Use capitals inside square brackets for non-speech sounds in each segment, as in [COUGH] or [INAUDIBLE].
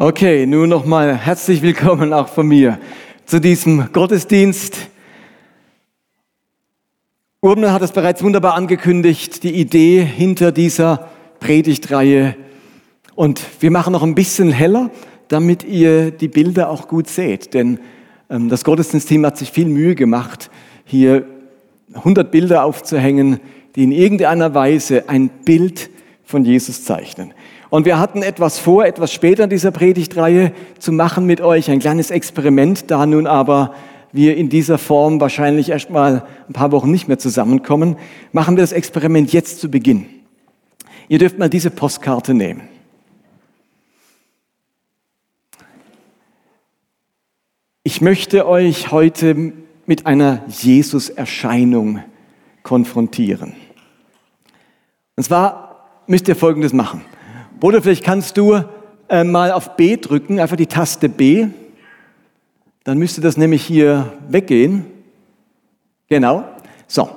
Okay, nun nochmal herzlich willkommen auch von mir zu diesem Gottesdienst. Urban hat es bereits wunderbar angekündigt, die Idee hinter dieser Predigtreihe. Und wir machen noch ein bisschen heller, damit ihr die Bilder auch gut seht. Denn ähm, das Gottesdienstteam hat sich viel Mühe gemacht, hier 100 Bilder aufzuhängen, die in irgendeiner Weise ein Bild von Jesus zeichnen. Und wir hatten etwas vor, etwas später in dieser Predigtreihe zu machen mit euch, ein kleines Experiment, da nun aber wir in dieser Form wahrscheinlich erst mal ein paar Wochen nicht mehr zusammenkommen, machen wir das Experiment jetzt zu Beginn. Ihr dürft mal diese Postkarte nehmen. Ich möchte euch heute mit einer Jesus-Erscheinung konfrontieren. Und zwar müsst ihr Folgendes machen. Bruder, vielleicht kannst du äh, mal auf B drücken, einfach die Taste B. Dann müsste das nämlich hier weggehen. Genau. So.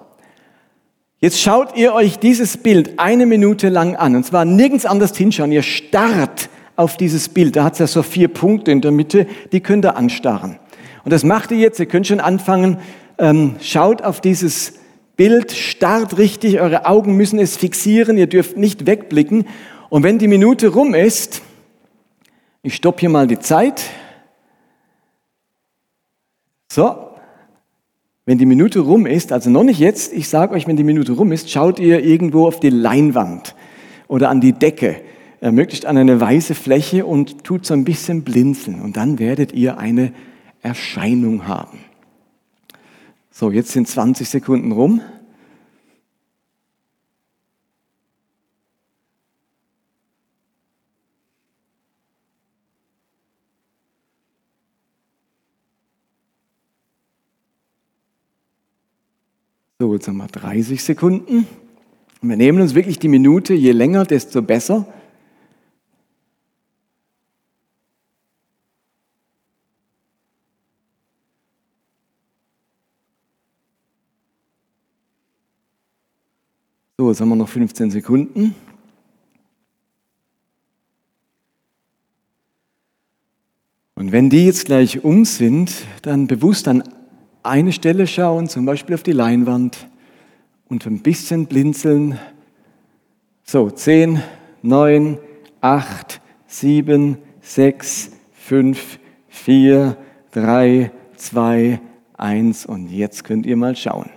Jetzt schaut ihr euch dieses Bild eine Minute lang an. Und zwar nirgends anders hinschauen. Ihr starrt auf dieses Bild. Da hat es ja so vier Punkte in der Mitte. Die könnt ihr anstarren. Und das macht ihr jetzt. Ihr könnt schon anfangen. Ähm, schaut auf dieses Bild, starrt richtig. Eure Augen müssen es fixieren. Ihr dürft nicht wegblicken. Und wenn die Minute rum ist, ich stoppe hier mal die Zeit. So, wenn die Minute rum ist, also noch nicht jetzt, ich sage euch, wenn die Minute rum ist, schaut ihr irgendwo auf die Leinwand oder an die Decke, äh, möglichst an eine weiße Fläche und tut so ein bisschen blinzeln. Und dann werdet ihr eine Erscheinung haben. So, jetzt sind 20 Sekunden rum. Jetzt wir 30 Sekunden. wir nehmen uns wirklich die Minute, je länger, desto besser. So, jetzt haben wir noch 15 Sekunden. Und wenn die jetzt gleich um sind, dann bewusst an eine Stelle schauen, zum Beispiel auf die Leinwand und ein bisschen blinzeln. So, 10, 9, 8, 7, 6, 5, 4, 3, 2, 1 und jetzt könnt ihr mal schauen.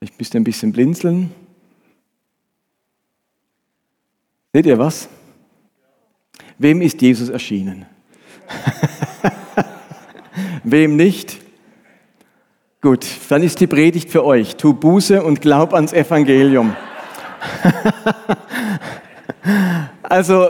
Ich müsste ein bisschen blinzeln. Seht ihr was? Wem ist Jesus erschienen? [LAUGHS] Wem nicht? Gut, dann ist die Predigt für euch. Tu Buße und glaub ans Evangelium. [LAUGHS] also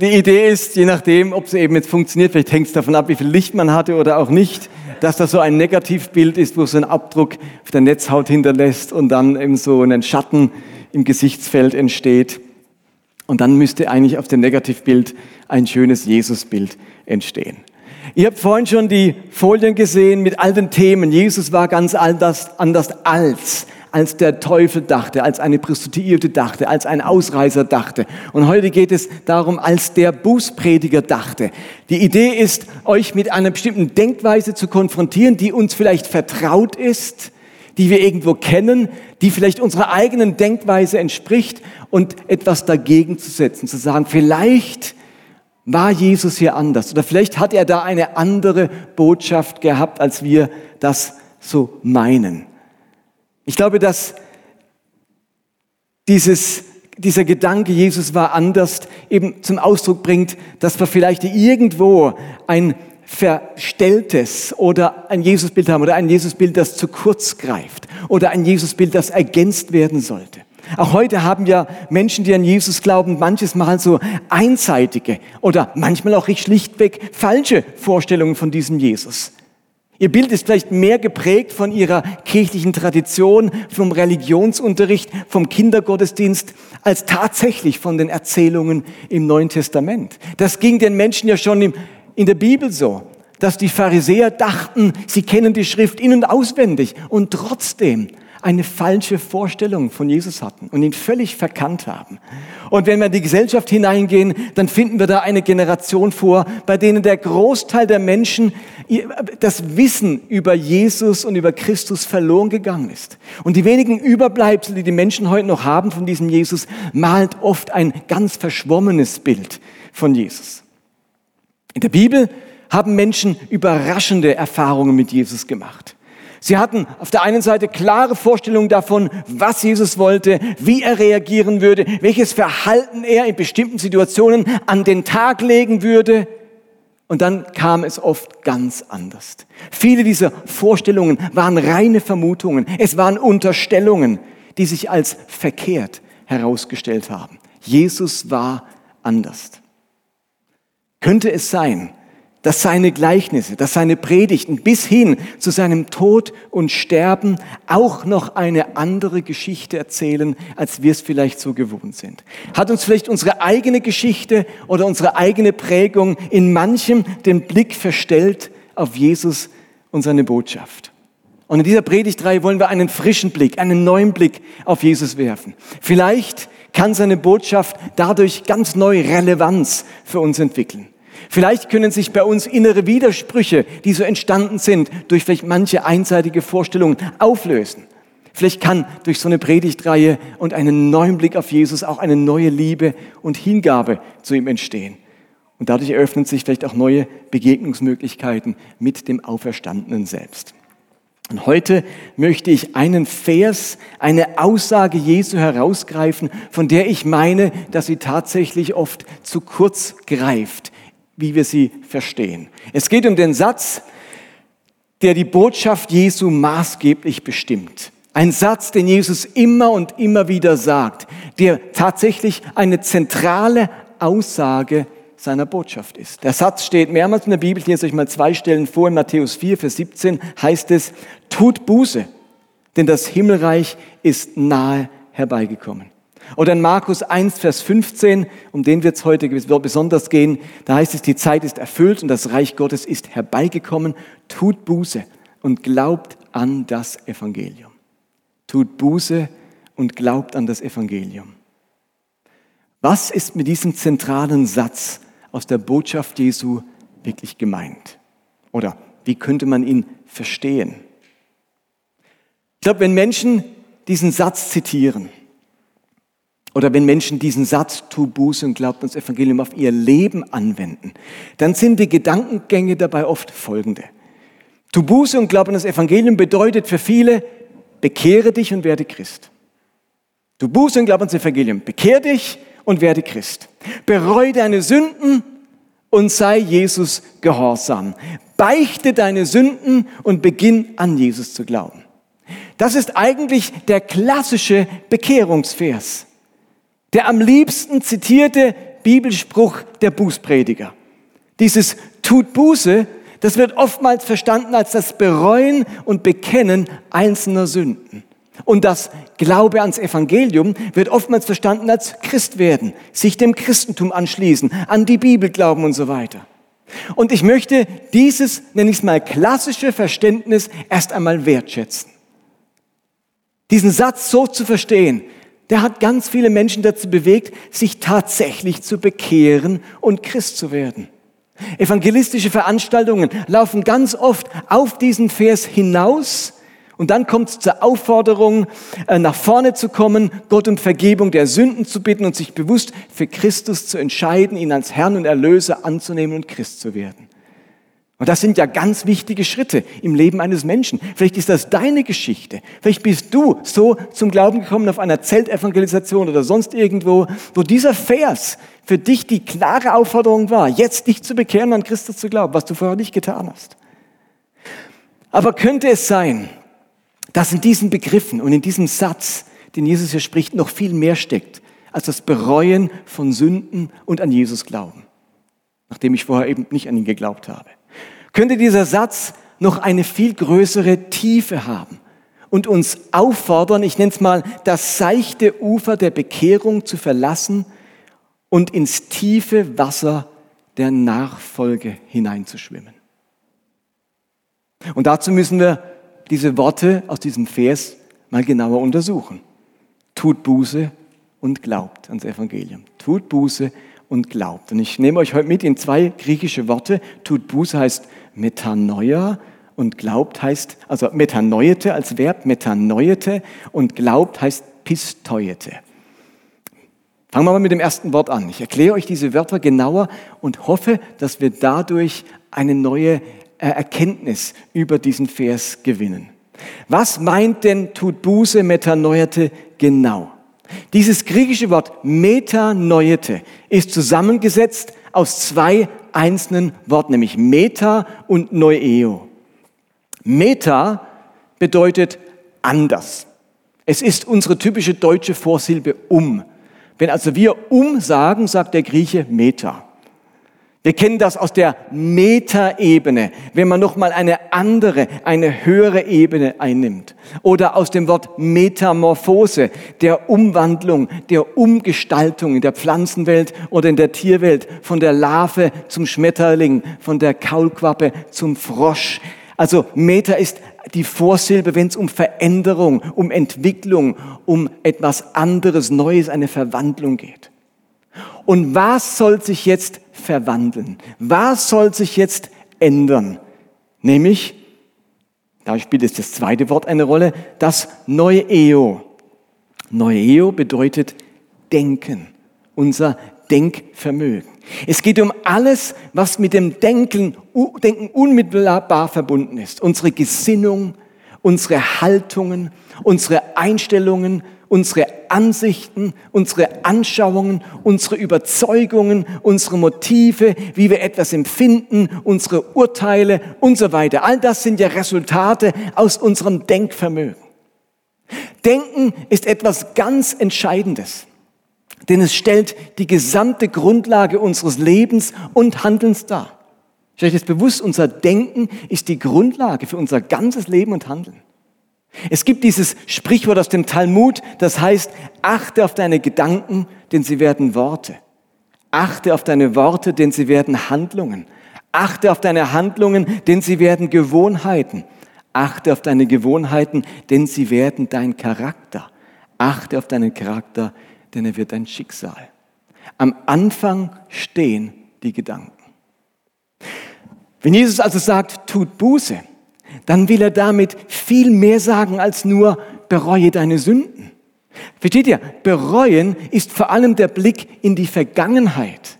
die Idee ist, je nachdem, ob es eben jetzt funktioniert, vielleicht hängt es davon ab, wie viel Licht man hatte oder auch nicht, dass das so ein Negativbild ist, wo so ein Abdruck auf der Netzhaut hinterlässt und dann eben so ein Schatten im Gesichtsfeld entsteht. Und dann müsste eigentlich auf dem Negativbild ein schönes Jesusbild entstehen. Ihr habt vorhin schon die Folien gesehen mit all den Themen. Jesus war ganz anders, anders als, als der Teufel dachte, als eine Prostituierte dachte, als ein Ausreißer dachte. Und heute geht es darum, als der Bußprediger dachte. Die Idee ist, euch mit einer bestimmten Denkweise zu konfrontieren, die uns vielleicht vertraut ist, die wir irgendwo kennen, die vielleicht unserer eigenen Denkweise entspricht und etwas dagegen zu setzen, zu sagen, vielleicht war Jesus hier anders? Oder vielleicht hat er da eine andere Botschaft gehabt, als wir das so meinen. Ich glaube, dass dieses, dieser Gedanke, Jesus war anders, eben zum Ausdruck bringt, dass wir vielleicht irgendwo ein verstelltes oder ein Jesusbild haben oder ein Jesusbild, das zu kurz greift oder ein Jesusbild, das ergänzt werden sollte. Auch heute haben ja Menschen, die an Jesus glauben, manches Mal so einseitige oder manchmal auch schlichtweg falsche Vorstellungen von diesem Jesus. Ihr Bild ist vielleicht mehr geprägt von ihrer kirchlichen Tradition, vom Religionsunterricht, vom Kindergottesdienst, als tatsächlich von den Erzählungen im Neuen Testament. Das ging den Menschen ja schon in der Bibel so, dass die Pharisäer dachten, sie kennen die Schrift in- und auswendig und trotzdem eine falsche Vorstellung von Jesus hatten und ihn völlig verkannt haben. Und wenn wir in die Gesellschaft hineingehen, dann finden wir da eine Generation vor, bei denen der Großteil der Menschen das Wissen über Jesus und über Christus verloren gegangen ist. Und die wenigen Überbleibsel, die die Menschen heute noch haben von diesem Jesus, malt oft ein ganz verschwommenes Bild von Jesus. In der Bibel haben Menschen überraschende Erfahrungen mit Jesus gemacht. Sie hatten auf der einen Seite klare Vorstellungen davon, was Jesus wollte, wie er reagieren würde, welches Verhalten er in bestimmten Situationen an den Tag legen würde. Und dann kam es oft ganz anders. Viele dieser Vorstellungen waren reine Vermutungen. Es waren Unterstellungen, die sich als verkehrt herausgestellt haben. Jesus war anders. Könnte es sein, dass seine Gleichnisse, dass seine Predigten bis hin zu seinem Tod und Sterben auch noch eine andere Geschichte erzählen, als wir es vielleicht so gewohnt sind. Hat uns vielleicht unsere eigene Geschichte oder unsere eigene Prägung in manchem den Blick verstellt auf Jesus und seine Botschaft. Und in dieser Predigtreihe wollen wir einen frischen Blick, einen neuen Blick auf Jesus werfen. Vielleicht kann seine Botschaft dadurch ganz neue Relevanz für uns entwickeln. Vielleicht können sich bei uns innere Widersprüche, die so entstanden sind, durch vielleicht manche einseitige Vorstellungen auflösen. Vielleicht kann durch so eine Predigtreihe und einen neuen Blick auf Jesus auch eine neue Liebe und Hingabe zu ihm entstehen. Und dadurch eröffnen sich vielleicht auch neue Begegnungsmöglichkeiten mit dem Auferstandenen selbst. Und heute möchte ich einen Vers, eine Aussage Jesu herausgreifen, von der ich meine, dass sie tatsächlich oft zu kurz greift wie wir sie verstehen. Es geht um den Satz, der die Botschaft Jesu maßgeblich bestimmt. Ein Satz, den Jesus immer und immer wieder sagt, der tatsächlich eine zentrale Aussage seiner Botschaft ist. Der Satz steht mehrmals in der Bibel, ich lese euch mal zwei Stellen vor, in Matthäus 4, Vers 17 heißt es, tut Buße, denn das Himmelreich ist nahe herbeigekommen. Oder in Markus 1, Vers 15, um den wird es heute besonders gehen, da heißt es, die Zeit ist erfüllt und das Reich Gottes ist herbeigekommen. Tut Buße und glaubt an das Evangelium. Tut Buße und glaubt an das Evangelium. Was ist mit diesem zentralen Satz aus der Botschaft Jesu wirklich gemeint? Oder wie könnte man ihn verstehen? Ich glaube, wenn Menschen diesen Satz zitieren, oder wenn Menschen diesen Satz, tu Buße und glaubt ans Evangelium, auf ihr Leben anwenden, dann sind die Gedankengänge dabei oft folgende. Tu Buße und glaub an das Evangelium bedeutet für viele, bekehre dich und werde Christ. Tu Buße und glaub ans Evangelium, bekehre dich und werde Christ. Bereue deine Sünden und sei Jesus gehorsam. Beichte deine Sünden und beginn an Jesus zu glauben. Das ist eigentlich der klassische Bekehrungsvers der am liebsten zitierte Bibelspruch der Bußprediger. Dieses tut Buße, das wird oftmals verstanden als das Bereuen und Bekennen einzelner Sünden. Und das Glaube ans Evangelium wird oftmals verstanden als Christwerden, sich dem Christentum anschließen, an die Bibel glauben und so weiter. Und ich möchte dieses, nenne ich es mal, klassische Verständnis erst einmal wertschätzen. Diesen Satz so zu verstehen, der hat ganz viele Menschen dazu bewegt, sich tatsächlich zu bekehren und Christ zu werden. Evangelistische Veranstaltungen laufen ganz oft auf diesen Vers hinaus und dann kommt es zur Aufforderung, äh, nach vorne zu kommen, Gott um Vergebung der Sünden zu bitten und sich bewusst für Christus zu entscheiden, ihn als Herrn und Erlöser anzunehmen und Christ zu werden. Und das sind ja ganz wichtige Schritte im Leben eines Menschen. Vielleicht ist das deine Geschichte. Vielleicht bist du so zum Glauben gekommen auf einer Zeltevangelisation oder sonst irgendwo, wo dieser Vers für dich die klare Aufforderung war, jetzt dich zu bekehren, an Christus zu glauben, was du vorher nicht getan hast. Aber könnte es sein, dass in diesen Begriffen und in diesem Satz, den Jesus hier spricht, noch viel mehr steckt als das Bereuen von Sünden und an Jesus glauben, nachdem ich vorher eben nicht an ihn geglaubt habe? Könnte dieser Satz noch eine viel größere Tiefe haben und uns auffordern, ich nenne es mal, das seichte Ufer der Bekehrung zu verlassen und ins tiefe Wasser der Nachfolge hineinzuschwimmen. Und dazu müssen wir diese Worte aus diesem Vers mal genauer untersuchen. Tut Buße und glaubt ans Evangelium. Tut Buße und glaubt. Und ich nehme euch heute mit in zwei griechische Worte. Tut Buße heißt Metanoia und glaubt heißt, also Metanoiete als Verb, Metanoiete und glaubt heißt Pistoiete. Fangen wir mal mit dem ersten Wort an. Ich erkläre euch diese Wörter genauer und hoffe, dass wir dadurch eine neue äh, Erkenntnis über diesen Vers gewinnen. Was meint denn tut Buße Metanoiete genau? Dieses griechische Wort Metanoiete ist zusammengesetzt aus zwei einzelnen Worten, nämlich Meta und Neueo. Meta bedeutet anders. Es ist unsere typische deutsche Vorsilbe um. Wenn also wir um sagen, sagt der Grieche Meta. Wir kennen das aus der Metaebene, wenn man nochmal eine andere, eine höhere Ebene einnimmt. Oder aus dem Wort Metamorphose, der Umwandlung, der Umgestaltung in der Pflanzenwelt oder in der Tierwelt, von der Larve zum Schmetterling, von der Kaulquappe zum Frosch. Also Meta ist die Vorsilbe, wenn es um Veränderung, um Entwicklung, um etwas anderes, Neues, eine Verwandlung geht. Und was soll sich jetzt verwandeln? Was soll sich jetzt ändern? Nämlich, da spielt jetzt das zweite Wort eine Rolle, das Neueo. Neueo bedeutet Denken, unser Denkvermögen. Es geht um alles, was mit dem Denken, Denken unmittelbar verbunden ist. Unsere Gesinnung, unsere Haltungen, unsere Einstellungen, unsere Ansichten, unsere Anschauungen, unsere Überzeugungen, unsere Motive, wie wir etwas empfinden, unsere Urteile und so weiter. All das sind ja Resultate aus unserem Denkvermögen. Denken ist etwas ganz Entscheidendes, denn es stellt die gesamte Grundlage unseres Lebens und Handelns dar. Euch das bewusst? Unser Denken ist die Grundlage für unser ganzes Leben und Handeln. Es gibt dieses Sprichwort aus dem Talmud, das heißt, achte auf deine Gedanken, denn sie werden Worte. Achte auf deine Worte, denn sie werden Handlungen. Achte auf deine Handlungen, denn sie werden Gewohnheiten. Achte auf deine Gewohnheiten, denn sie werden dein Charakter. Achte auf deinen Charakter, denn er wird dein Schicksal. Am Anfang stehen die Gedanken. Wenn Jesus also sagt, tut Buße, dann will er damit viel mehr sagen als nur bereue deine Sünden. Versteht ihr? Bereuen ist vor allem der Blick in die Vergangenheit.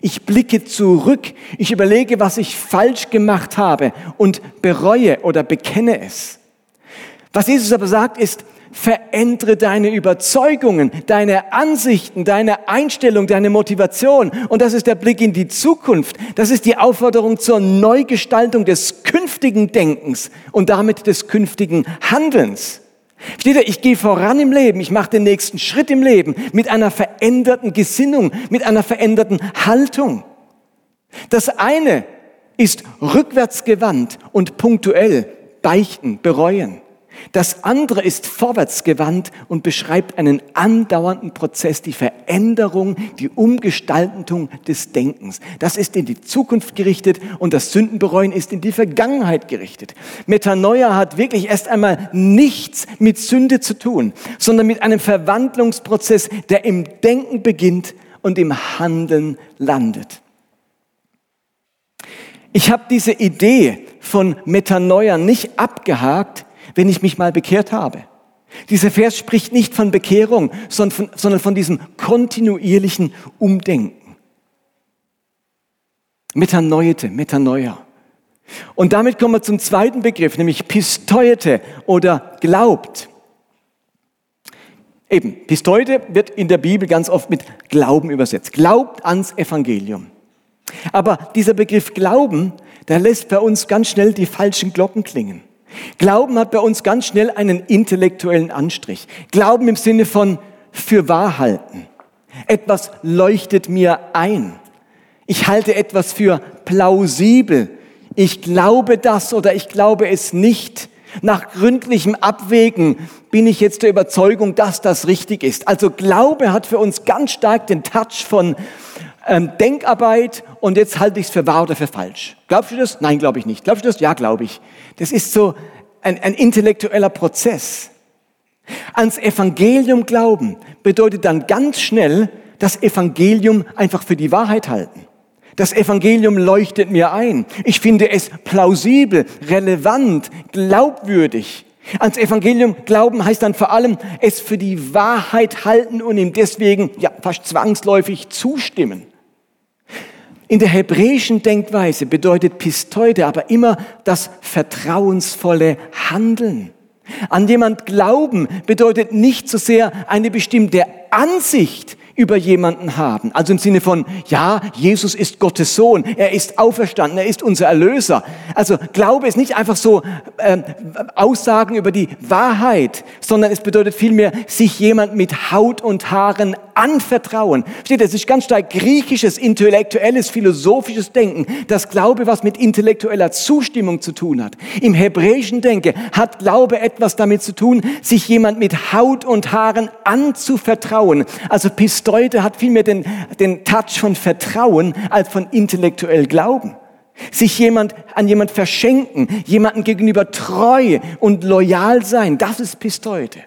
Ich blicke zurück, ich überlege, was ich falsch gemacht habe und bereue oder bekenne es. Was Jesus aber sagt, ist, verändere deine Überzeugungen, deine Ansichten, deine Einstellung, deine Motivation. Und das ist der Blick in die Zukunft. Das ist die Aufforderung zur Neugestaltung des künftigen Denkens und damit des künftigen Handelns. Steht ihr, ich gehe voran im Leben, ich mache den nächsten Schritt im Leben mit einer veränderten Gesinnung, mit einer veränderten Haltung. Das eine ist rückwärtsgewandt und punktuell beichten, bereuen. Das andere ist vorwärtsgewandt und beschreibt einen andauernden Prozess, die Veränderung, die Umgestaltung des Denkens. Das ist in die Zukunft gerichtet und das Sündenbereuen ist in die Vergangenheit gerichtet. Metanoia hat wirklich erst einmal nichts mit Sünde zu tun, sondern mit einem Verwandlungsprozess, der im Denken beginnt und im Handeln landet. Ich habe diese Idee von Metanoia nicht abgehakt, wenn ich mich mal bekehrt habe. Dieser Vers spricht nicht von Bekehrung, sondern von, sondern von diesem kontinuierlichen Umdenken. Metanoite, Metanoia. Und damit kommen wir zum zweiten Begriff, nämlich Pistoiete oder glaubt. Eben, Pistoite wird in der Bibel ganz oft mit Glauben übersetzt. Glaubt ans Evangelium. Aber dieser Begriff Glauben, der lässt bei uns ganz schnell die falschen Glocken klingen. Glauben hat bei uns ganz schnell einen intellektuellen Anstrich. Glauben im Sinne von für wahr halten. Etwas leuchtet mir ein. Ich halte etwas für plausibel. Ich glaube das oder ich glaube es nicht. Nach gründlichem Abwägen bin ich jetzt der Überzeugung, dass das richtig ist. Also Glaube hat für uns ganz stark den Touch von ähm, Denkarbeit und jetzt halte ich es für wahr oder für falsch. Glaubst du das? Nein, glaube ich nicht. Glaubst du das? Ja, glaube ich. Das ist so ein, ein intellektueller Prozess. Ans Evangelium glauben bedeutet dann ganz schnell das Evangelium einfach für die Wahrheit halten. Das Evangelium leuchtet mir ein. Ich finde es plausibel, relevant, glaubwürdig. Ans Evangelium glauben heißt dann vor allem es für die Wahrheit halten und ihm deswegen ja fast zwangsläufig zustimmen. In der hebräischen Denkweise bedeutet Pisteute aber immer das vertrauensvolle Handeln. An jemand glauben bedeutet nicht so sehr eine bestimmte Ansicht über jemanden haben. Also im Sinne von, ja, Jesus ist Gottes Sohn, er ist auferstanden, er ist unser Erlöser. Also Glaube ist nicht einfach so äh, Aussagen über die Wahrheit, sondern es bedeutet vielmehr, sich jemand mit Haut und Haaren anvertrauen. Steht, das ist ganz stark griechisches, intellektuelles, philosophisches Denken, das Glaube was mit intellektueller Zustimmung zu tun hat. Im hebräischen Denke hat Glaube etwas damit zu tun, sich jemand mit Haut und Haaren anzuvertrauen. Also Pist Deute hat vielmehr den, den Touch von Vertrauen als von intellektuell Glauben. Sich jemand an jemand verschenken, jemanden gegenüber treu und loyal sein, das ist Pisteute.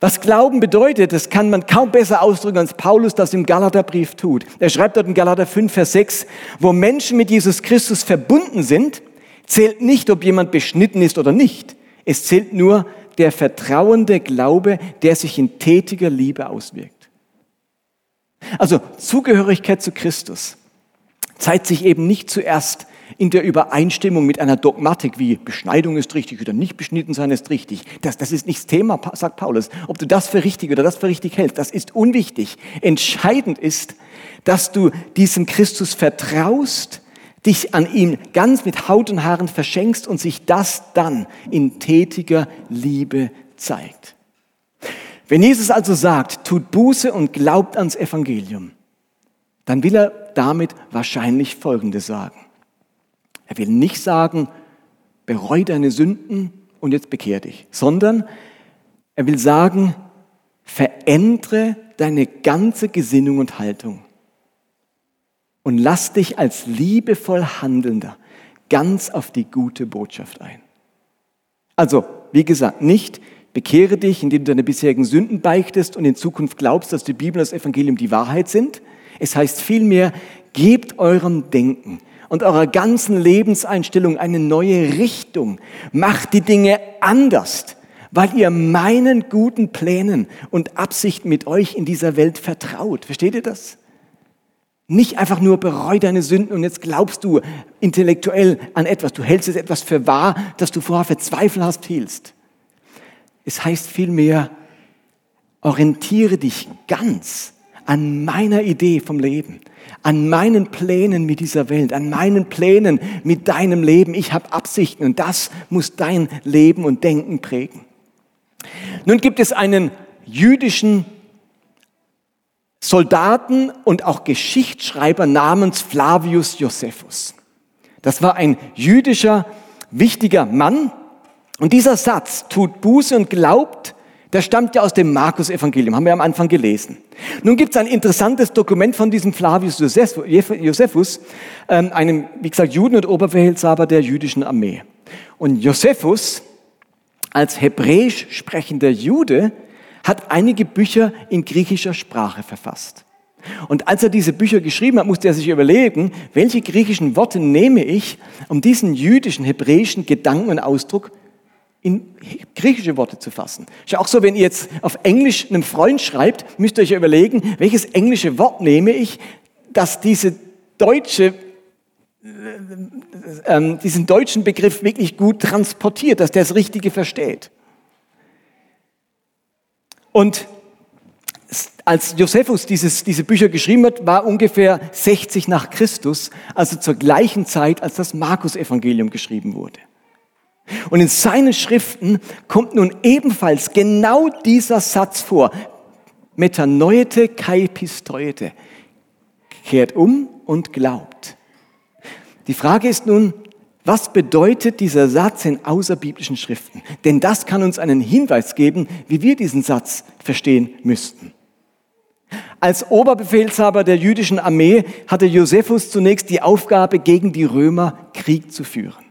Was Glauben bedeutet, das kann man kaum besser ausdrücken, als Paulus das im Galaterbrief tut. Er schreibt dort in Galater 5, Vers 6, wo Menschen mit Jesus Christus verbunden sind, zählt nicht, ob jemand beschnitten ist oder nicht. Es zählt nur der vertrauende Glaube, der sich in tätiger Liebe auswirkt. Also Zugehörigkeit zu Christus zeigt sich eben nicht zuerst in der Übereinstimmung mit einer Dogmatik wie Beschneidung ist richtig oder nicht beschnitten sein ist richtig. Das, das ist nicht das Thema, sagt Paulus. Ob du das für richtig oder das für richtig hältst, das ist unwichtig. Entscheidend ist, dass du diesem Christus vertraust, dich an ihm ganz mit Haut und Haaren verschenkst und sich das dann in tätiger Liebe zeigt. Wenn Jesus also sagt, tut Buße und glaubt ans Evangelium, dann will er damit wahrscheinlich Folgendes sagen. Er will nicht sagen, bereu deine Sünden und jetzt bekehr dich, sondern er will sagen, verändere deine ganze Gesinnung und Haltung und lass dich als liebevoll Handelnder ganz auf die gute Botschaft ein. Also, wie gesagt, nicht Bekehre dich, indem du deine bisherigen Sünden beichtest und in Zukunft glaubst, dass die Bibel und das Evangelium die Wahrheit sind. Es heißt vielmehr, gebt eurem Denken und eurer ganzen Lebenseinstellung eine neue Richtung. Macht die Dinge anders, weil ihr meinen guten Plänen und Absichten mit euch in dieser Welt vertraut. Versteht ihr das? Nicht einfach nur bereu deine Sünden und jetzt glaubst du intellektuell an etwas. Du hältst es etwas für wahr, das du vorher für zweifelhaft hielst. Es heißt vielmehr, orientiere dich ganz an meiner Idee vom Leben, an meinen Plänen mit dieser Welt, an meinen Plänen mit deinem Leben. Ich habe Absichten und das muss dein Leben und Denken prägen. Nun gibt es einen jüdischen Soldaten und auch Geschichtsschreiber namens Flavius Josephus. Das war ein jüdischer, wichtiger Mann, und dieser Satz, tut Buße und glaubt, der stammt ja aus dem Markus-Evangelium, haben wir am Anfang gelesen. Nun gibt es ein interessantes Dokument von diesem Flavius Josephus, ähm, einem, wie gesagt, Juden und Oberbefehlshaber der jüdischen Armee. Und Josephus, als hebräisch sprechender Jude, hat einige Bücher in griechischer Sprache verfasst. Und als er diese Bücher geschrieben hat, musste er sich überlegen, welche griechischen Worte nehme ich, um diesen jüdischen, hebräischen Gedanken und Ausdruck in griechische Worte zu fassen. Ist ja auch so, wenn ihr jetzt auf Englisch einem Freund schreibt, müsst ihr euch überlegen, welches englische Wort nehme ich, dass diese deutsche äh, äh, diesen deutschen Begriff wirklich gut transportiert, dass der das Richtige versteht. Und als Josephus dieses, diese Bücher geschrieben hat, war ungefähr 60 nach Christus, also zur gleichen Zeit, als das Markus-Evangelium geschrieben wurde. Und in seinen Schriften kommt nun ebenfalls genau dieser Satz vor. Metanoete kai pistoete. Kehrt um und glaubt. Die Frage ist nun, was bedeutet dieser Satz in außerbiblischen Schriften? Denn das kann uns einen Hinweis geben, wie wir diesen Satz verstehen müssten. Als Oberbefehlshaber der jüdischen Armee hatte Josephus zunächst die Aufgabe, gegen die Römer Krieg zu führen.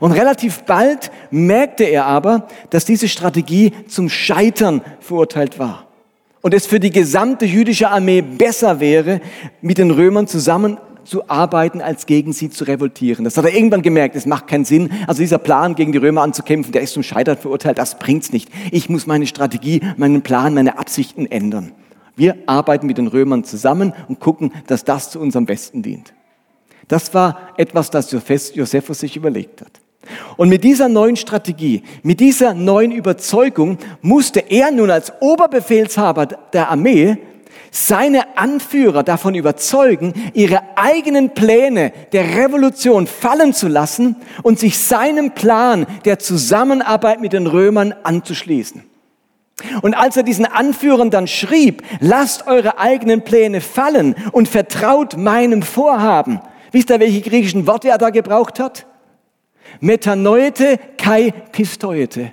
Und relativ bald merkte er aber, dass diese Strategie zum Scheitern verurteilt war. Und es für die gesamte jüdische Armee besser wäre, mit den Römern zusammenzuarbeiten, als gegen sie zu revoltieren. Das hat er irgendwann gemerkt, es macht keinen Sinn. Also dieser Plan, gegen die Römer anzukämpfen, der ist zum Scheitern verurteilt, das bringt's nicht. Ich muss meine Strategie, meinen Plan, meine Absichten ändern. Wir arbeiten mit den Römern zusammen und gucken, dass das zu unserem Besten dient. Das war etwas, das Josephus sich überlegt hat. Und mit dieser neuen Strategie, mit dieser neuen Überzeugung musste er nun als Oberbefehlshaber der Armee seine Anführer davon überzeugen, ihre eigenen Pläne der Revolution fallen zu lassen und sich seinem Plan der Zusammenarbeit mit den Römern anzuschließen. Und als er diesen Anführern dann schrieb, lasst eure eigenen Pläne fallen und vertraut meinem Vorhaben, Wisst ihr, welche griechischen Worte er da gebraucht hat? Metanoete kai pistoete.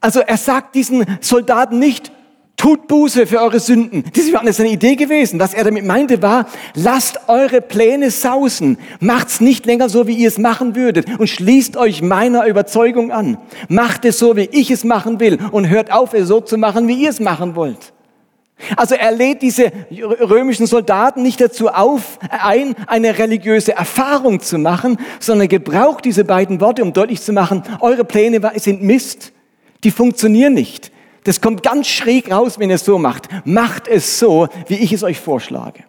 Also er sagt diesen Soldaten nicht, tut Buße für eure Sünden. Das war eine Idee gewesen. Was er damit meinte war, lasst eure Pläne sausen. Macht's nicht länger so, wie ihr es machen würdet und schließt euch meiner Überzeugung an. Macht es so, wie ich es machen will und hört auf, es so zu machen, wie ihr es machen wollt. Also er lädt diese römischen Soldaten nicht dazu auf, ein, eine religiöse Erfahrung zu machen, sondern gebraucht diese beiden Worte, um deutlich zu machen, eure Pläne sind Mist, die funktionieren nicht. Das kommt ganz schräg raus, wenn ihr es so macht. Macht es so, wie ich es euch vorschlage.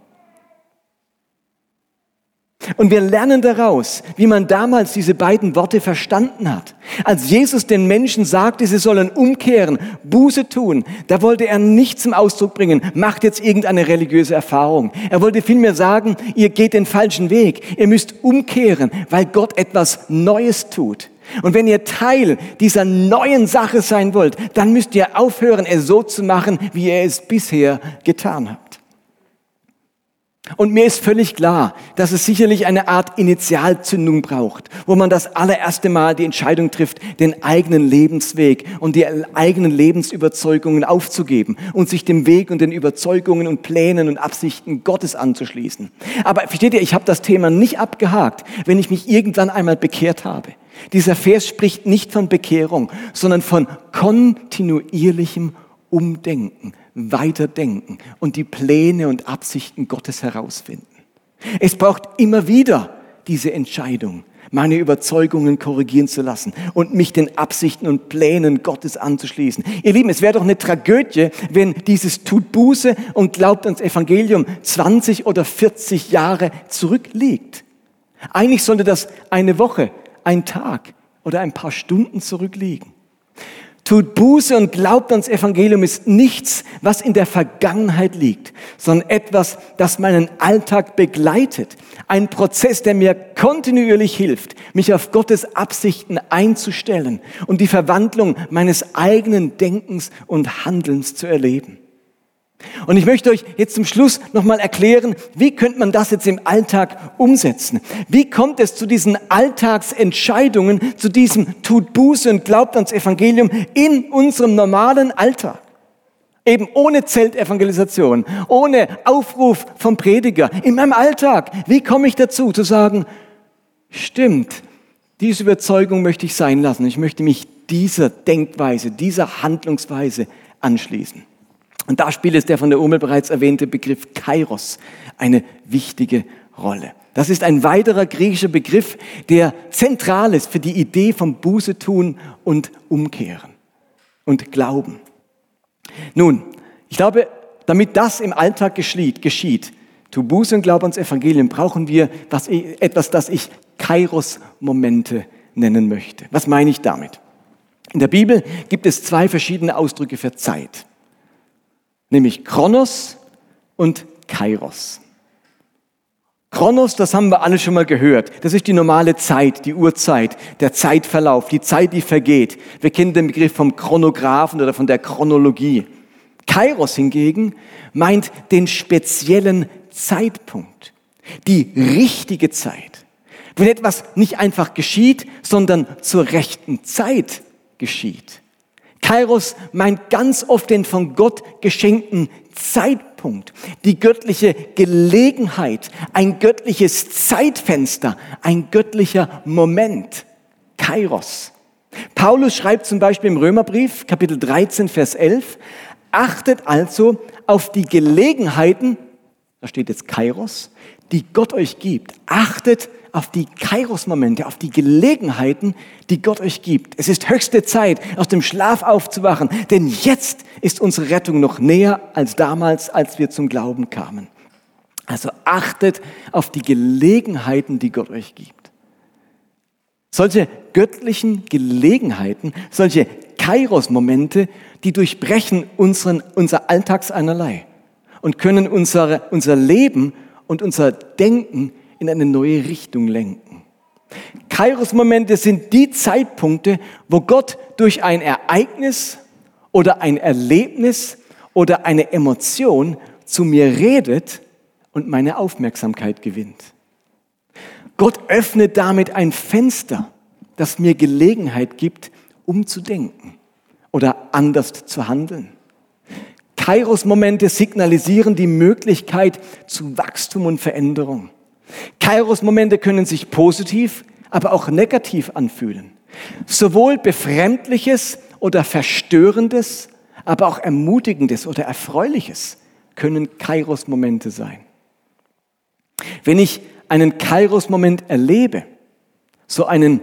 Und wir lernen daraus, wie man damals diese beiden Worte verstanden hat. Als Jesus den Menschen sagte, sie sollen umkehren, Buße tun, da wollte er nicht zum Ausdruck bringen, macht jetzt irgendeine religiöse Erfahrung. Er wollte vielmehr sagen, ihr geht den falschen Weg, ihr müsst umkehren, weil Gott etwas Neues tut. Und wenn ihr Teil dieser neuen Sache sein wollt, dann müsst ihr aufhören, es so zu machen, wie ihr es bisher getan habt. Und mir ist völlig klar, dass es sicherlich eine Art Initialzündung braucht, wo man das allererste Mal die Entscheidung trifft, den eigenen Lebensweg und die eigenen Lebensüberzeugungen aufzugeben und sich dem Weg und den Überzeugungen und Plänen und Absichten Gottes anzuschließen. Aber versteht ihr, ich habe das Thema nicht abgehakt, wenn ich mich irgendwann einmal bekehrt habe. Dieser Vers spricht nicht von Bekehrung, sondern von kontinuierlichem Umdenken, weiterdenken und die Pläne und Absichten Gottes herausfinden. Es braucht immer wieder diese Entscheidung, meine Überzeugungen korrigieren zu lassen und mich den Absichten und Plänen Gottes anzuschließen. Ihr Lieben, es wäre doch eine Tragödie, wenn dieses tut Buße und glaubt ans Evangelium 20 oder 40 Jahre zurückliegt. Eigentlich sollte das eine Woche, ein Tag oder ein paar Stunden zurückliegen. Tut Buße und glaubt ans Evangelium ist nichts, was in der Vergangenheit liegt, sondern etwas, das meinen Alltag begleitet. Ein Prozess, der mir kontinuierlich hilft, mich auf Gottes Absichten einzustellen und die Verwandlung meines eigenen Denkens und Handelns zu erleben. Und ich möchte euch jetzt zum Schluss nochmal erklären, wie könnte man das jetzt im Alltag umsetzen? Wie kommt es zu diesen Alltagsentscheidungen, zu diesem tut Buße und glaubt ans Evangelium in unserem normalen Alltag? Eben ohne Zeltevangelisation, ohne Aufruf vom Prediger, in meinem Alltag. Wie komme ich dazu zu sagen, stimmt, diese Überzeugung möchte ich sein lassen. Ich möchte mich dieser Denkweise, dieser Handlungsweise anschließen. Und da spielt es der von der Urmel bereits erwähnte Begriff Kairos eine wichtige Rolle. Das ist ein weiterer griechischer Begriff, der zentral ist für die Idee vom Buße tun und umkehren und glauben. Nun, ich glaube, damit das im Alltag geschieht, geschieht tu Buße und Glaube ans Evangelium, brauchen wir was, etwas, das ich Kairos-Momente nennen möchte. Was meine ich damit? In der Bibel gibt es zwei verschiedene Ausdrücke für Zeit nämlich Kronos und Kairos. Kronos, das haben wir alle schon mal gehört. Das ist die normale Zeit, die Uhrzeit, der Zeitverlauf, die Zeit, die vergeht. Wir kennen den Begriff vom Chronographen oder von der Chronologie. Kairos hingegen meint den speziellen Zeitpunkt, die richtige Zeit. Wenn etwas nicht einfach geschieht, sondern zur rechten Zeit geschieht. Kairos meint ganz oft den von Gott geschenkten Zeitpunkt die göttliche Gelegenheit, ein göttliches Zeitfenster, ein göttlicher Moment. Kairos. Paulus schreibt zum Beispiel im Römerbrief, Kapitel 13, Vers 11, achtet also auf die Gelegenheiten, da steht jetzt Kairos, die Gott euch gibt. Achtet auf die Kairos-Momente, auf die Gelegenheiten, die Gott euch gibt. Es ist höchste Zeit, aus dem Schlaf aufzuwachen, denn jetzt ist unsere Rettung noch näher als damals, als wir zum Glauben kamen. Also achtet auf die Gelegenheiten, die Gott euch gibt. Solche göttlichen Gelegenheiten, solche Kairos-Momente, die durchbrechen unseren, unser Alltagseinerlei und können unsere, unser Leben und unser Denken in eine neue Richtung lenken. Kairos-Momente sind die Zeitpunkte, wo Gott durch ein Ereignis oder ein Erlebnis oder eine Emotion zu mir redet und meine Aufmerksamkeit gewinnt. Gott öffnet damit ein Fenster, das mir Gelegenheit gibt, umzudenken oder anders zu handeln. Kairos-Momente signalisieren die Möglichkeit zu Wachstum und Veränderung. Kairos-Momente können sich positiv, aber auch negativ anfühlen. Sowohl befremdliches oder verstörendes, aber auch ermutigendes oder erfreuliches können Kairos-Momente sein. Wenn ich einen Kairos-Moment erlebe, so einen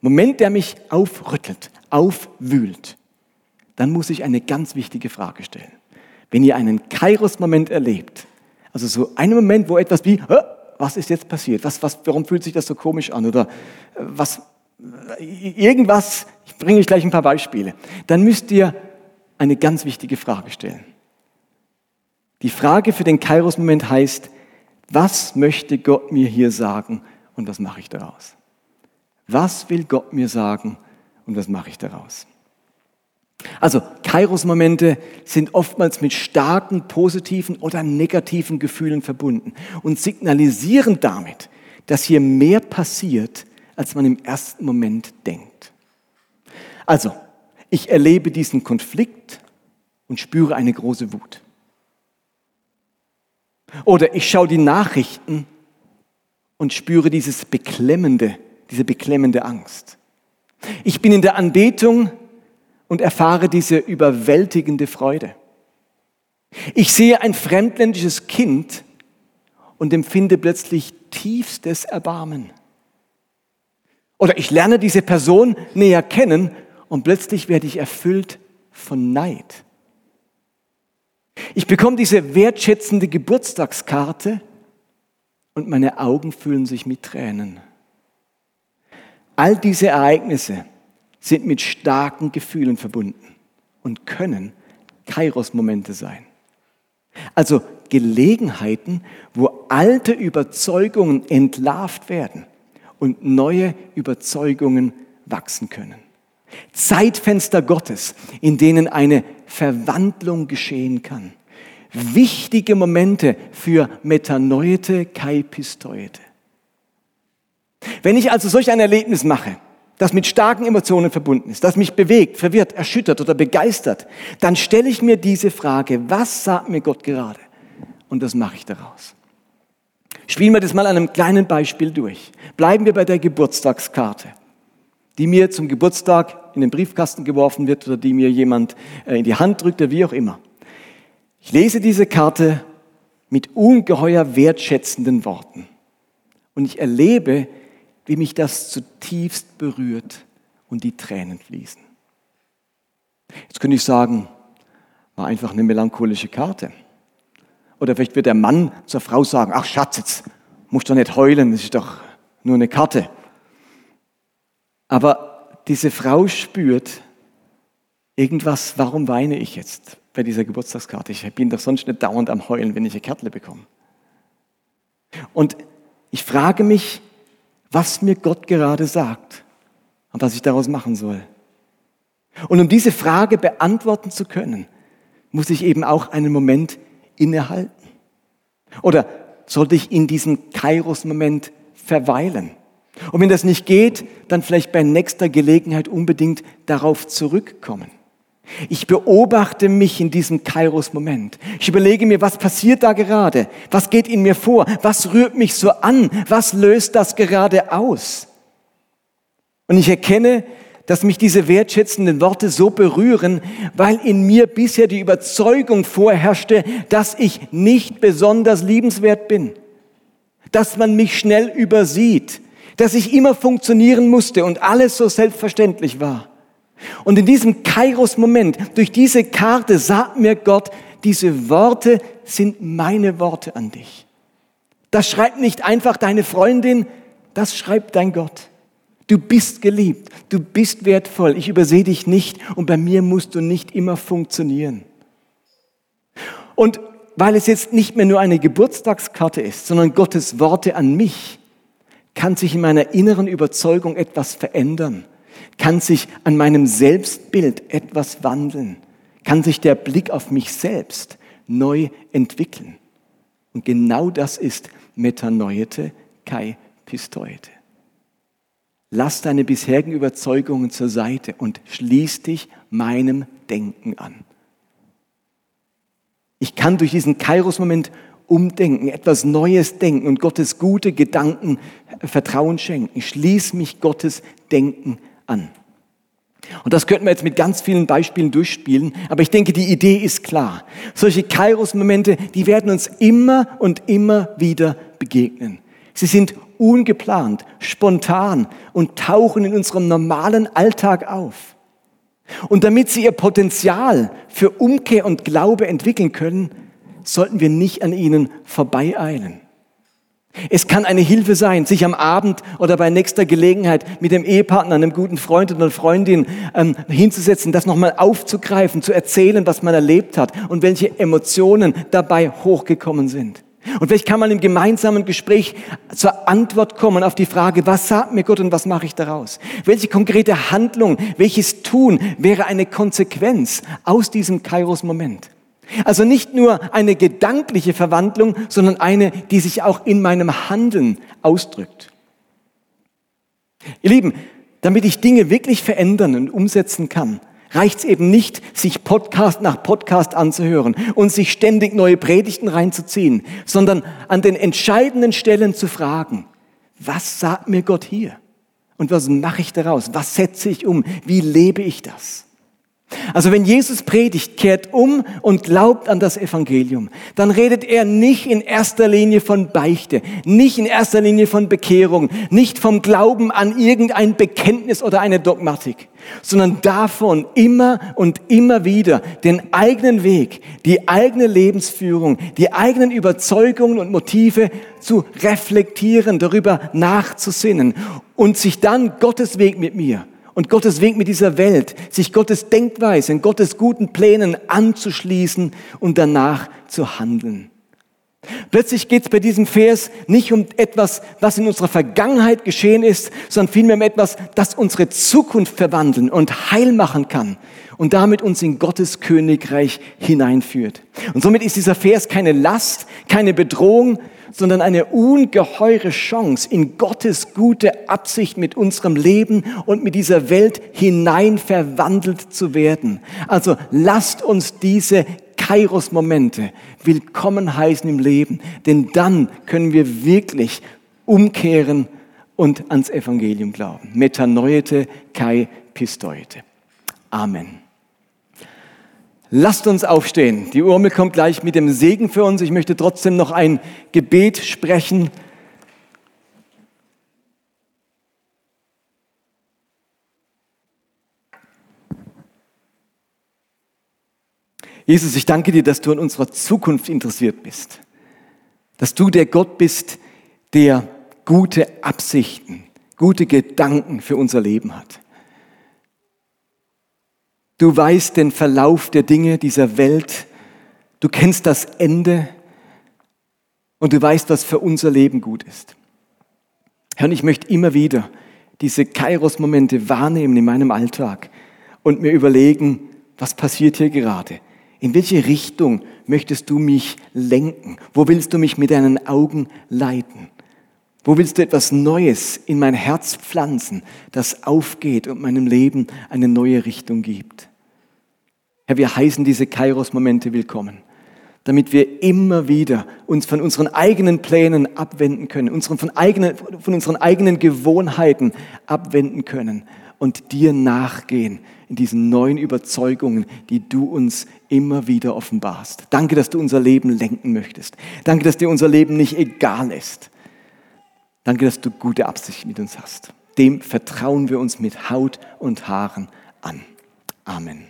Moment, der mich aufrüttelt, aufwühlt, dann muss ich eine ganz wichtige Frage stellen. Wenn ihr einen Kairos-Moment erlebt, also so einen Moment, wo etwas wie, was ist jetzt passiert? Was, was, warum fühlt sich das so komisch an? Oder äh, was, irgendwas, ich bringe euch gleich ein paar Beispiele. Dann müsst ihr eine ganz wichtige Frage stellen. Die Frage für den Kairos-Moment heißt, was möchte Gott mir hier sagen und was mache ich daraus? Was will Gott mir sagen und was mache ich daraus? Also Kairos-Momente sind oftmals mit starken positiven oder negativen Gefühlen verbunden und signalisieren damit, dass hier mehr passiert, als man im ersten Moment denkt. Also, ich erlebe diesen Konflikt und spüre eine große Wut. Oder ich schaue die Nachrichten und spüre dieses beklemmende, diese beklemmende Angst. Ich bin in der Anbetung und erfahre diese überwältigende Freude. Ich sehe ein fremdländisches Kind und empfinde plötzlich tiefstes Erbarmen. Oder ich lerne diese Person näher kennen und plötzlich werde ich erfüllt von Neid. Ich bekomme diese wertschätzende Geburtstagskarte und meine Augen füllen sich mit Tränen. All diese Ereignisse sind mit starken Gefühlen verbunden und können Kairos-Momente sein. Also Gelegenheiten, wo alte Überzeugungen entlarvt werden und neue Überzeugungen wachsen können. Zeitfenster Gottes, in denen eine Verwandlung geschehen kann. Wichtige Momente für Metanoite Kai Pistoete. Wenn ich also solch ein Erlebnis mache, das mit starken Emotionen verbunden ist, das mich bewegt, verwirrt, erschüttert oder begeistert, dann stelle ich mir diese Frage, was sagt mir Gott gerade? Und das mache ich daraus. Spielen wir das mal an einem kleinen Beispiel durch. Bleiben wir bei der Geburtstagskarte, die mir zum Geburtstag in den Briefkasten geworfen wird oder die mir jemand äh, in die Hand drückt oder wie auch immer. Ich lese diese Karte mit ungeheuer wertschätzenden Worten und ich erlebe, wie mich das zutiefst berührt und die Tränen fließen. Jetzt könnte ich sagen, war einfach eine melancholische Karte. Oder vielleicht wird der Mann zur Frau sagen, ach Schatz, jetzt musst du nicht heulen, das ist doch nur eine Karte. Aber diese Frau spürt irgendwas, warum weine ich jetzt bei dieser Geburtstagskarte? Ich bin doch sonst nicht dauernd am Heulen, wenn ich eine Kärtle bekomme. Und ich frage mich, was mir Gott gerade sagt und was ich daraus machen soll. Und um diese Frage beantworten zu können, muss ich eben auch einen Moment innehalten. Oder sollte ich in diesem Kairos-Moment verweilen? Und wenn das nicht geht, dann vielleicht bei nächster Gelegenheit unbedingt darauf zurückkommen. Ich beobachte mich in diesem Kairos-Moment. Ich überlege mir, was passiert da gerade? Was geht in mir vor? Was rührt mich so an? Was löst das gerade aus? Und ich erkenne, dass mich diese wertschätzenden Worte so berühren, weil in mir bisher die Überzeugung vorherrschte, dass ich nicht besonders liebenswert bin, dass man mich schnell übersieht, dass ich immer funktionieren musste und alles so selbstverständlich war. Und in diesem Kairos-Moment, durch diese Karte, sagt mir Gott, diese Worte sind meine Worte an dich. Das schreibt nicht einfach deine Freundin, das schreibt dein Gott. Du bist geliebt, du bist wertvoll, ich übersehe dich nicht und bei mir musst du nicht immer funktionieren. Und weil es jetzt nicht mehr nur eine Geburtstagskarte ist, sondern Gottes Worte an mich, kann sich in meiner inneren Überzeugung etwas verändern, kann sich an meinem Selbstbild etwas wandeln, kann sich der Blick auf mich selbst neu entwickeln. Und genau das ist Metanoete Kai Pistoete. Lass deine bisherigen Überzeugungen zur Seite und schließ dich meinem Denken an. Ich kann durch diesen Kairos-Moment umdenken, etwas Neues denken und Gottes gute Gedanken Vertrauen schenken. Ich schließe mich Gottes Denken an. Und das könnten wir jetzt mit ganz vielen Beispielen durchspielen, aber ich denke, die Idee ist klar. Solche Kairos-Momente, die werden uns immer und immer wieder begegnen. Sie sind ungeplant, spontan und tauchen in unserem normalen Alltag auf. Und damit sie ihr Potenzial für Umkehr und Glaube entwickeln können, sollten wir nicht an ihnen vorbeieilen. Es kann eine Hilfe sein, sich am Abend oder bei nächster Gelegenheit mit dem Ehepartner, einem guten Freund oder Freundin ähm, hinzusetzen, das nochmal aufzugreifen, zu erzählen, was man erlebt hat und welche Emotionen dabei hochgekommen sind. Und vielleicht kann man im gemeinsamen Gespräch zur Antwort kommen auf die Frage, was sagt mir Gott und was mache ich daraus? Welche konkrete Handlung, welches Tun wäre eine Konsequenz aus diesem Kairos-Moment? Also nicht nur eine gedankliche Verwandlung, sondern eine, die sich auch in meinem Handeln ausdrückt. Ihr Lieben, damit ich Dinge wirklich verändern und umsetzen kann, reicht es eben nicht, sich Podcast nach Podcast anzuhören und sich ständig neue Predigten reinzuziehen, sondern an den entscheidenden Stellen zu fragen, was sagt mir Gott hier? Und was mache ich daraus? Was setze ich um? Wie lebe ich das? Also wenn Jesus predigt, kehrt um und glaubt an das Evangelium, dann redet er nicht in erster Linie von Beichte, nicht in erster Linie von Bekehrung, nicht vom Glauben an irgendein Bekenntnis oder eine Dogmatik, sondern davon immer und immer wieder den eigenen Weg, die eigene Lebensführung, die eigenen Überzeugungen und Motive zu reflektieren, darüber nachzusinnen und sich dann Gottes Weg mit mir und Gottes Weg mit dieser Welt, sich Gottes Denkweise und Gottes guten Plänen anzuschließen und danach zu handeln. Plötzlich geht es bei diesem Vers nicht um etwas, was in unserer Vergangenheit geschehen ist, sondern vielmehr um etwas, das unsere Zukunft verwandeln und heil machen kann und damit uns in Gottes Königreich hineinführt. Und somit ist dieser Vers keine Last, keine Bedrohung, sondern eine ungeheure Chance, in Gottes gute Absicht mit unserem Leben und mit dieser Welt hinein verwandelt zu werden. Also lasst uns diese Kairos-Momente willkommen heißen im Leben, denn dann können wir wirklich umkehren und ans Evangelium glauben. Metanoete kai pistoite. Amen. Lasst uns aufstehen. Die Urmel kommt gleich mit dem Segen für uns. Ich möchte trotzdem noch ein Gebet sprechen. Jesus, ich danke dir, dass du an unserer Zukunft interessiert bist. Dass du der Gott bist, der gute Absichten, gute Gedanken für unser Leben hat. Du weißt den Verlauf der Dinge dieser Welt. Du kennst das Ende und du weißt, was für unser Leben gut ist. Herr, und ich möchte immer wieder diese Kairos-Momente wahrnehmen in meinem Alltag und mir überlegen, was passiert hier gerade? In welche Richtung möchtest du mich lenken? Wo willst du mich mit deinen Augen leiten? Wo willst du etwas Neues in mein Herz pflanzen, das aufgeht und meinem Leben eine neue Richtung gibt? Herr, wir heißen diese Kairos-Momente willkommen, damit wir immer wieder uns von unseren eigenen Plänen abwenden können, unseren, von, eigenen, von unseren eigenen Gewohnheiten abwenden können und dir nachgehen in diesen neuen Überzeugungen, die du uns immer wieder offenbarst. Danke, dass du unser Leben lenken möchtest. Danke, dass dir unser Leben nicht egal ist. Danke, dass du gute Absicht mit uns hast. Dem vertrauen wir uns mit Haut und Haaren an. Amen.